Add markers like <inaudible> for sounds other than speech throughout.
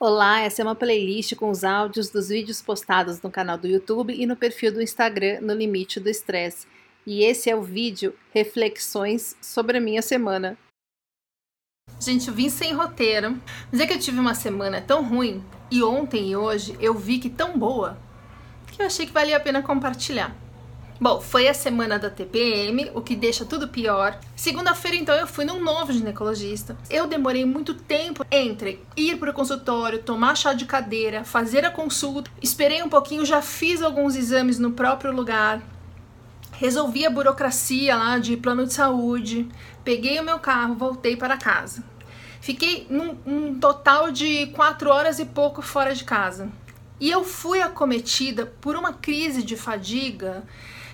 Olá, essa é uma playlist com os áudios dos vídeos postados no canal do YouTube e no perfil do Instagram No Limite do Estresse. E esse é o vídeo Reflexões sobre a minha semana. Gente, eu vim sem roteiro. Mas é que eu tive uma semana tão ruim e ontem e hoje eu vi que tão boa que eu achei que valia a pena compartilhar. Bom, foi a semana da TPM, o que deixa tudo pior. Segunda-feira, então, eu fui num novo ginecologista. Eu demorei muito tempo entre ir para o consultório, tomar chá de cadeira, fazer a consulta. Esperei um pouquinho, já fiz alguns exames no próprio lugar. Resolvi a burocracia lá de plano de saúde. Peguei o meu carro, voltei para casa. Fiquei num, num total de quatro horas e pouco fora de casa. E eu fui acometida por uma crise de fadiga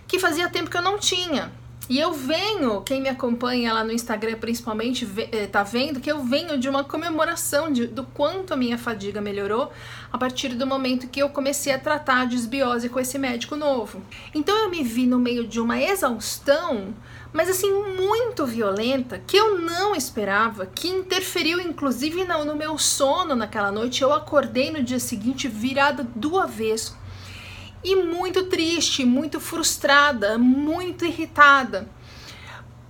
que fazia tempo que eu não tinha. E eu venho, quem me acompanha lá no Instagram principalmente, eh, tá vendo que eu venho de uma comemoração de, do quanto a minha fadiga melhorou a partir do momento que eu comecei a tratar a desbiose com esse médico novo. Então eu me vi no meio de uma exaustão, mas assim, muito violenta, que eu não esperava, que interferiu inclusive no, no meu sono naquela noite. Eu acordei no dia seguinte virada do avesso e muito triste, muito frustrada, muito irritada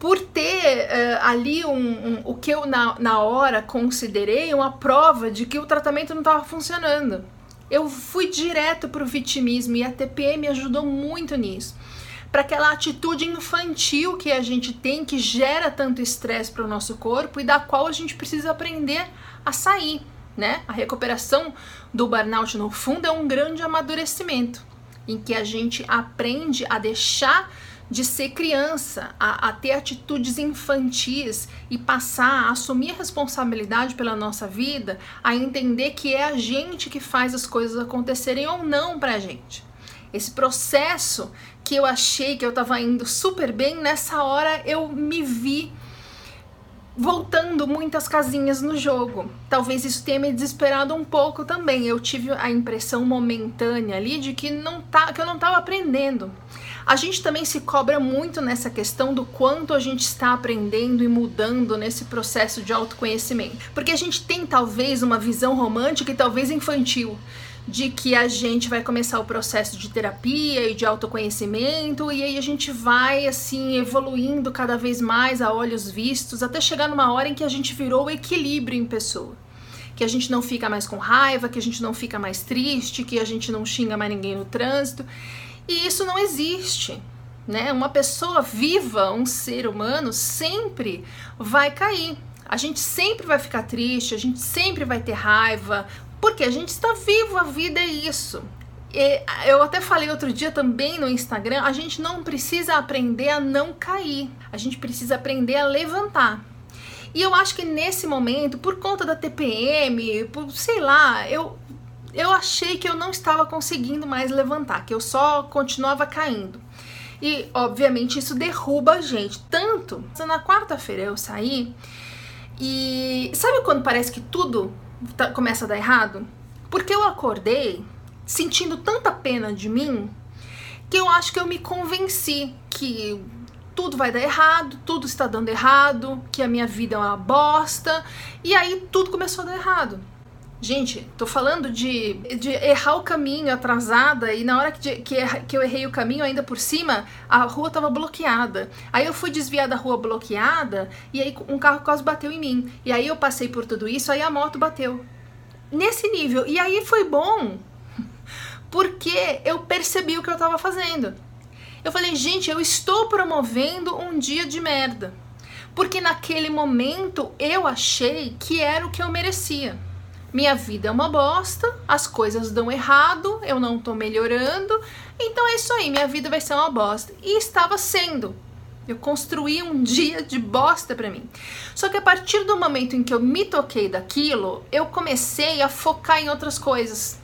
por ter uh, ali um, um, o que eu na, na hora considerei uma prova de que o tratamento não estava funcionando. Eu fui direto para o vitimismo e a TPM ajudou muito nisso. Para aquela atitude infantil que a gente tem, que gera tanto estresse para o nosso corpo e da qual a gente precisa aprender a sair. Né? A recuperação do burnout, no fundo, é um grande amadurecimento em que a gente aprende a deixar de ser criança, a, a, ter atitudes infantis e passar a assumir a responsabilidade pela nossa vida, a entender que é a gente que faz as coisas acontecerem ou não pra gente. Esse processo que eu achei que eu tava indo super bem, nessa hora eu me vi voltando muitas casinhas no jogo. Talvez isso tenha me desesperado um pouco também. Eu tive a impressão momentânea ali de que não tá, que eu não estava aprendendo. A gente também se cobra muito nessa questão do quanto a gente está aprendendo e mudando nesse processo de autoconhecimento. Porque a gente tem talvez uma visão romântica e talvez infantil de que a gente vai começar o processo de terapia e de autoconhecimento e aí a gente vai assim evoluindo cada vez mais a olhos vistos até chegar numa hora em que a gente virou o equilíbrio em pessoa. Que a gente não fica mais com raiva, que a gente não fica mais triste, que a gente não xinga mais ninguém no trânsito. E isso não existe. Né? Uma pessoa viva, um ser humano, sempre vai cair. A gente sempre vai ficar triste, a gente sempre vai ter raiva, porque a gente está vivo, a vida é isso. E eu até falei outro dia também no Instagram, a gente não precisa aprender a não cair, a gente precisa aprender a levantar. E eu acho que nesse momento, por conta da TPM, por, sei lá, eu, eu achei que eu não estava conseguindo mais levantar, que eu só continuava caindo. E, obviamente, isso derruba a gente. Tanto, na quarta-feira eu saí e sabe quando parece que tudo tá, começa a dar errado? Porque eu acordei sentindo tanta pena de mim que eu acho que eu me convenci que tudo vai dar errado, tudo está dando errado, que a minha vida é uma bosta, e aí tudo começou a dar errado. Gente, tô falando de, de errar o caminho atrasada e na hora que, que, que eu errei o caminho, ainda por cima, a rua tava bloqueada. Aí eu fui desviar da rua bloqueada e aí um carro quase bateu em mim. E aí eu passei por tudo isso, aí a moto bateu. Nesse nível. E aí foi bom, <laughs> porque eu percebi o que eu tava fazendo. Eu falei, gente, eu estou promovendo um dia de merda. Porque naquele momento eu achei que era o que eu merecia minha vida é uma bosta, as coisas dão errado, eu não tô melhorando, então é isso aí, minha vida vai ser uma bosta. E estava sendo. Eu construí um dia de bosta para mim. Só que a partir do momento em que eu me toquei daquilo, eu comecei a focar em outras coisas.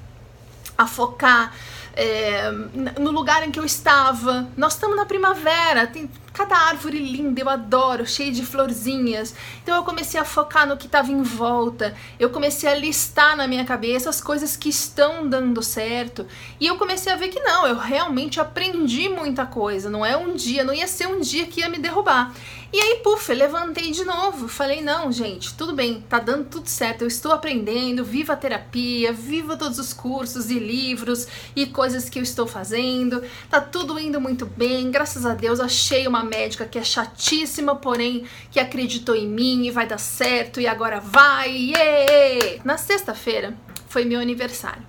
A focar é, no lugar em que eu estava. Nós estamos na primavera, tem, cada árvore linda, eu adoro, cheia de florzinhas. Então eu comecei a focar no que estava em volta. Eu comecei a listar na minha cabeça as coisas que estão dando certo. E eu comecei a ver que não, eu realmente aprendi muita coisa. Não é um dia, não ia ser um dia que ia me derrubar. E aí, puf, eu levantei de novo. Falei, não, gente, tudo bem, tá dando tudo certo. Eu estou aprendendo, viva a terapia, viva todos os cursos e livros e coisas que eu estou fazendo. Tá tudo indo muito bem. Graças a Deus, achei uma médica que é chatíssima, porém que acreditou em mim e vai dar certo e agora vai. Yeah! Na sexta-feira foi meu aniversário.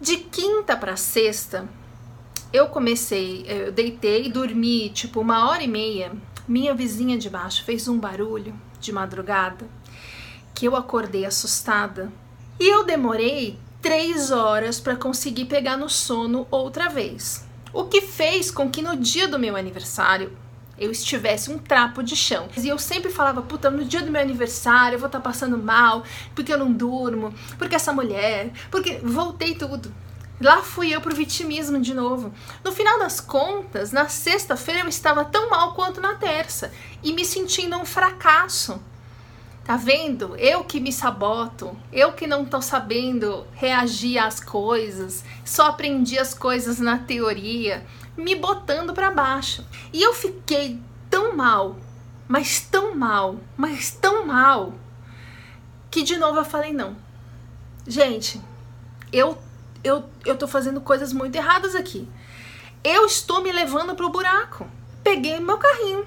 De quinta para sexta, eu comecei, eu deitei e dormi tipo uma hora e meia minha vizinha de baixo fez um barulho de madrugada que eu acordei assustada e eu demorei três horas para conseguir pegar no sono outra vez. O que fez com que no dia do meu aniversário eu estivesse um trapo de chão. E eu sempre falava, puta, no dia do meu aniversário eu vou estar tá passando mal, porque eu não durmo, porque essa mulher, porque voltei tudo. Lá fui eu pro vitimismo de novo. No final das contas, na sexta-feira eu estava tão mal quanto na terça e me sentindo um fracasso. Tá vendo? Eu que me saboto, eu que não tô sabendo reagir às coisas, só aprendi as coisas na teoria, me botando para baixo. E eu fiquei tão mal, mas tão mal, mas tão mal, que de novo eu falei não. Gente, eu eu, eu tô fazendo coisas muito erradas aqui. Eu estou me levando pro buraco. Peguei meu carrinho,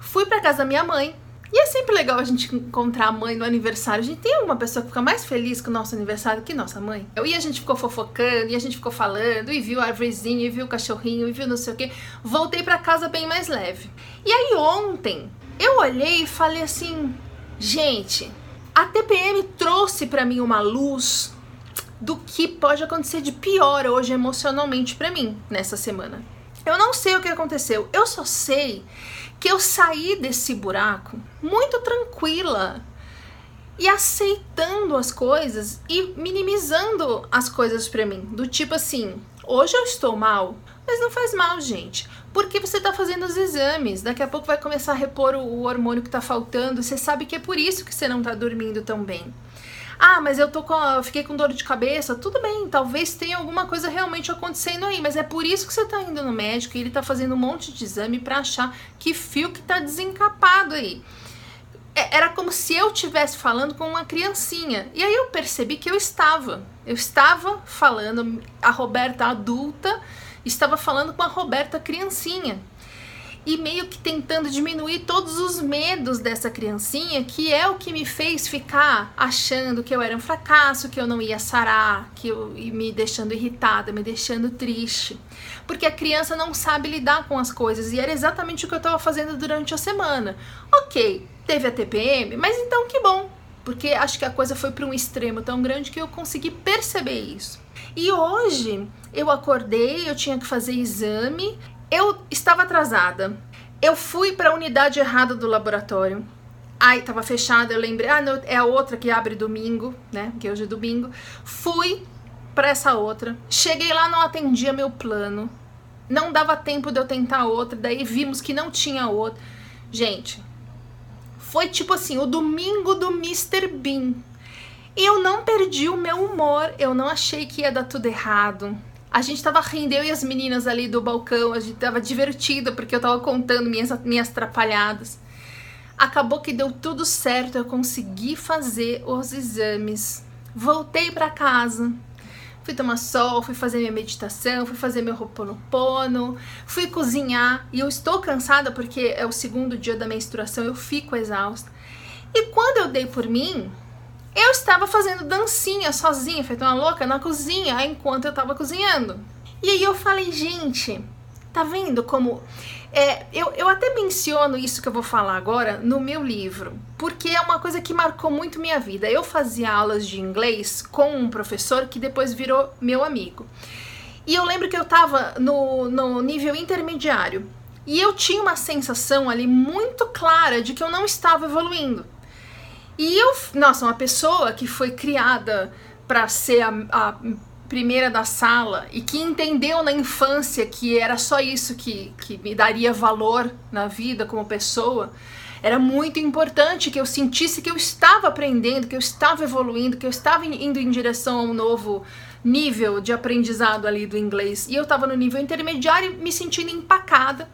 fui pra casa da minha mãe. E é sempre legal a gente encontrar a mãe no aniversário. A gente tem uma pessoa que fica mais feliz com o nosso aniversário que nossa mãe. E a gente ficou fofocando, e a gente ficou falando, e viu a árvorezinha, e viu o cachorrinho, e viu não sei o que. Voltei pra casa bem mais leve. E aí ontem, eu olhei e falei assim: gente, a TPM trouxe para mim uma luz do que pode acontecer de pior hoje emocionalmente para mim nessa semana. Eu não sei o que aconteceu, eu só sei que eu saí desse buraco muito tranquila e aceitando as coisas e minimizando as coisas para mim, do tipo assim, hoje eu estou mal, mas não faz mal, gente. Porque você tá fazendo os exames, daqui a pouco vai começar a repor o hormônio que tá faltando, você sabe que é por isso que você não tá dormindo tão bem. Ah, mas eu tô com, eu fiquei com dor de cabeça. Tudo bem, talvez tenha alguma coisa realmente acontecendo aí, mas é por isso que você tá indo no médico e ele tá fazendo um monte de exame para achar que fio que tá desencapado aí. É, era como se eu estivesse falando com uma criancinha. E aí eu percebi que eu estava. Eu estava falando, a Roberta adulta estava falando com a Roberta criancinha e meio que tentando diminuir todos os medos dessa criancinha, que é o que me fez ficar achando que eu era um fracasso, que eu não ia sarar, que eu e me deixando irritada, me deixando triste. Porque a criança não sabe lidar com as coisas e era exatamente o que eu estava fazendo durante a semana. OK, teve a TPM, mas então que bom, porque acho que a coisa foi para um extremo tão grande que eu consegui perceber isso. E hoje eu acordei, eu tinha que fazer exame eu estava atrasada. Eu fui para a unidade errada do laboratório. Ai, tava fechada, eu lembrei. Ah, não, é a outra que abre domingo, né? Que hoje é domingo. Fui para essa outra. Cheguei lá, não atendia meu plano. Não dava tempo de eu tentar outra. Daí vimos que não tinha outra. Gente, foi tipo assim, o domingo do Mr. Bean. Eu não perdi o meu humor. Eu não achei que ia dar tudo errado. A gente tava rindo, eu e as meninas ali do balcão, a gente tava divertida porque eu tava contando minhas, minhas atrapalhadas. Acabou que deu tudo certo, eu consegui fazer os exames. Voltei para casa, fui tomar sol, fui fazer minha meditação, fui fazer meu roponopono, fui cozinhar e eu estou cansada porque é o segundo dia da menstruação, eu fico exausta. E quando eu dei por mim, eu estava fazendo dancinha sozinha, feita uma louca, na cozinha, enquanto eu estava cozinhando. E aí eu falei, gente, tá vendo como. É, eu, eu até menciono isso que eu vou falar agora no meu livro, porque é uma coisa que marcou muito minha vida. Eu fazia aulas de inglês com um professor que depois virou meu amigo. E eu lembro que eu estava no, no nível intermediário. E eu tinha uma sensação ali muito clara de que eu não estava evoluindo. E eu, nossa, uma pessoa que foi criada para ser a, a primeira da sala e que entendeu na infância que era só isso que, que me daria valor na vida como pessoa, era muito importante que eu sentisse que eu estava aprendendo, que eu estava evoluindo, que eu estava indo em direção a um novo nível de aprendizado ali do inglês. E eu estava no nível intermediário me sentindo empacada.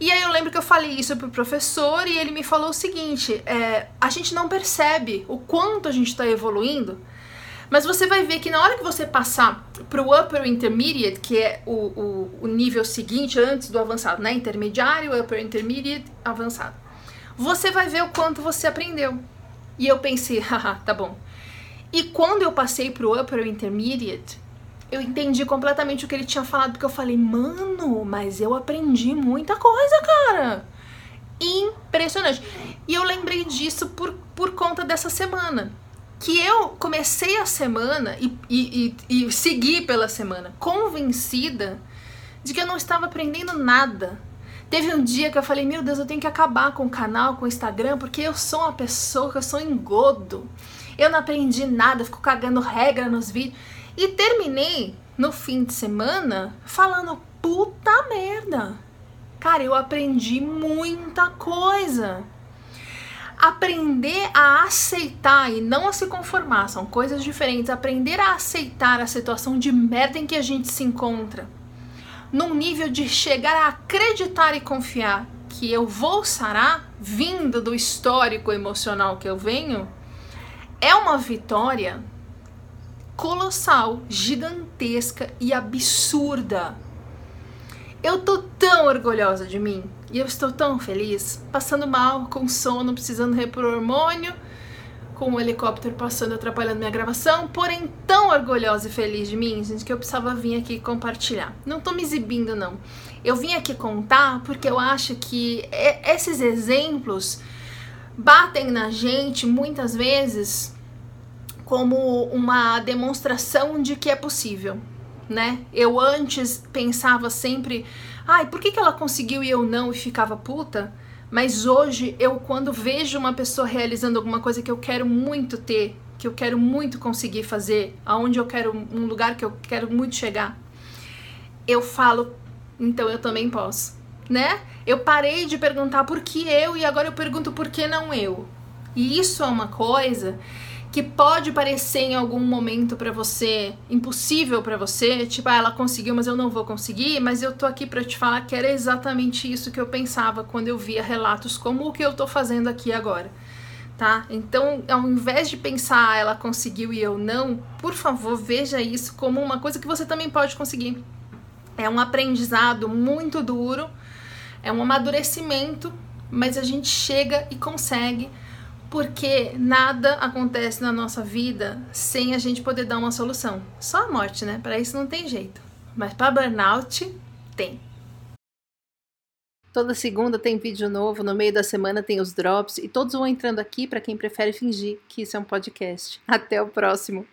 E aí eu lembro que eu falei isso pro professor e ele me falou o seguinte: é, a gente não percebe o quanto a gente está evoluindo, mas você vai ver que na hora que você passar pro upper intermediate, que é o, o, o nível seguinte antes do avançado, né? Intermediário, upper intermediate, avançado você vai ver o quanto você aprendeu. E eu pensei, <laughs> haha, tá bom. E quando eu passei pro Upper Intermediate, eu entendi completamente o que ele tinha falado, porque eu falei, mano, mas eu aprendi muita coisa, cara. Impressionante. E eu lembrei disso por, por conta dessa semana. Que eu comecei a semana e, e, e, e segui pela semana convencida de que eu não estava aprendendo nada Teve um dia que eu falei, meu Deus, eu tenho que acabar com o canal, com o Instagram, porque eu sou uma pessoa que eu sou engodo. Eu não aprendi nada, fico cagando regra nos vídeos. E terminei no fim de semana falando, puta merda. Cara, eu aprendi muita coisa. Aprender a aceitar e não a se conformar são coisas diferentes. Aprender a aceitar a situação de merda em que a gente se encontra num nível de chegar a acreditar e confiar que eu vou sarar, vindo do histórico emocional que eu venho, é uma vitória colossal, gigantesca e absurda. Eu tô tão orgulhosa de mim e eu estou tão feliz, passando mal, com sono, precisando repor hormônio com o helicóptero passando atrapalhando minha gravação, porém tão orgulhosa e feliz de mim, gente, que eu precisava vir aqui compartilhar. Não tô me exibindo, não. Eu vim aqui contar porque eu acho que esses exemplos batem na gente muitas vezes como uma demonstração de que é possível, né? Eu antes pensava sempre, ai, por que, que ela conseguiu e eu não e ficava puta? Mas hoje eu quando vejo uma pessoa realizando alguma coisa que eu quero muito ter, que eu quero muito conseguir fazer, aonde eu quero um lugar que eu quero muito chegar, eu falo, então eu também posso, né? Eu parei de perguntar por que eu e agora eu pergunto por que não eu. E isso é uma coisa que pode parecer em algum momento para você impossível para você, tipo, ah, ela conseguiu, mas eu não vou conseguir, mas eu tô aqui para te falar que era exatamente isso que eu pensava quando eu via relatos como o que eu tô fazendo aqui agora. Tá? Então, ao invés de pensar ah, ela conseguiu e eu não, por favor, veja isso como uma coisa que você também pode conseguir. É um aprendizado muito duro, é um amadurecimento, mas a gente chega e consegue porque nada acontece na nossa vida sem a gente poder dar uma solução. Só a morte, né? Para isso não tem jeito. Mas para burnout, tem. Toda segunda tem vídeo novo, no meio da semana tem os drops e todos vão entrando aqui para quem prefere fingir que isso é um podcast. Até o próximo.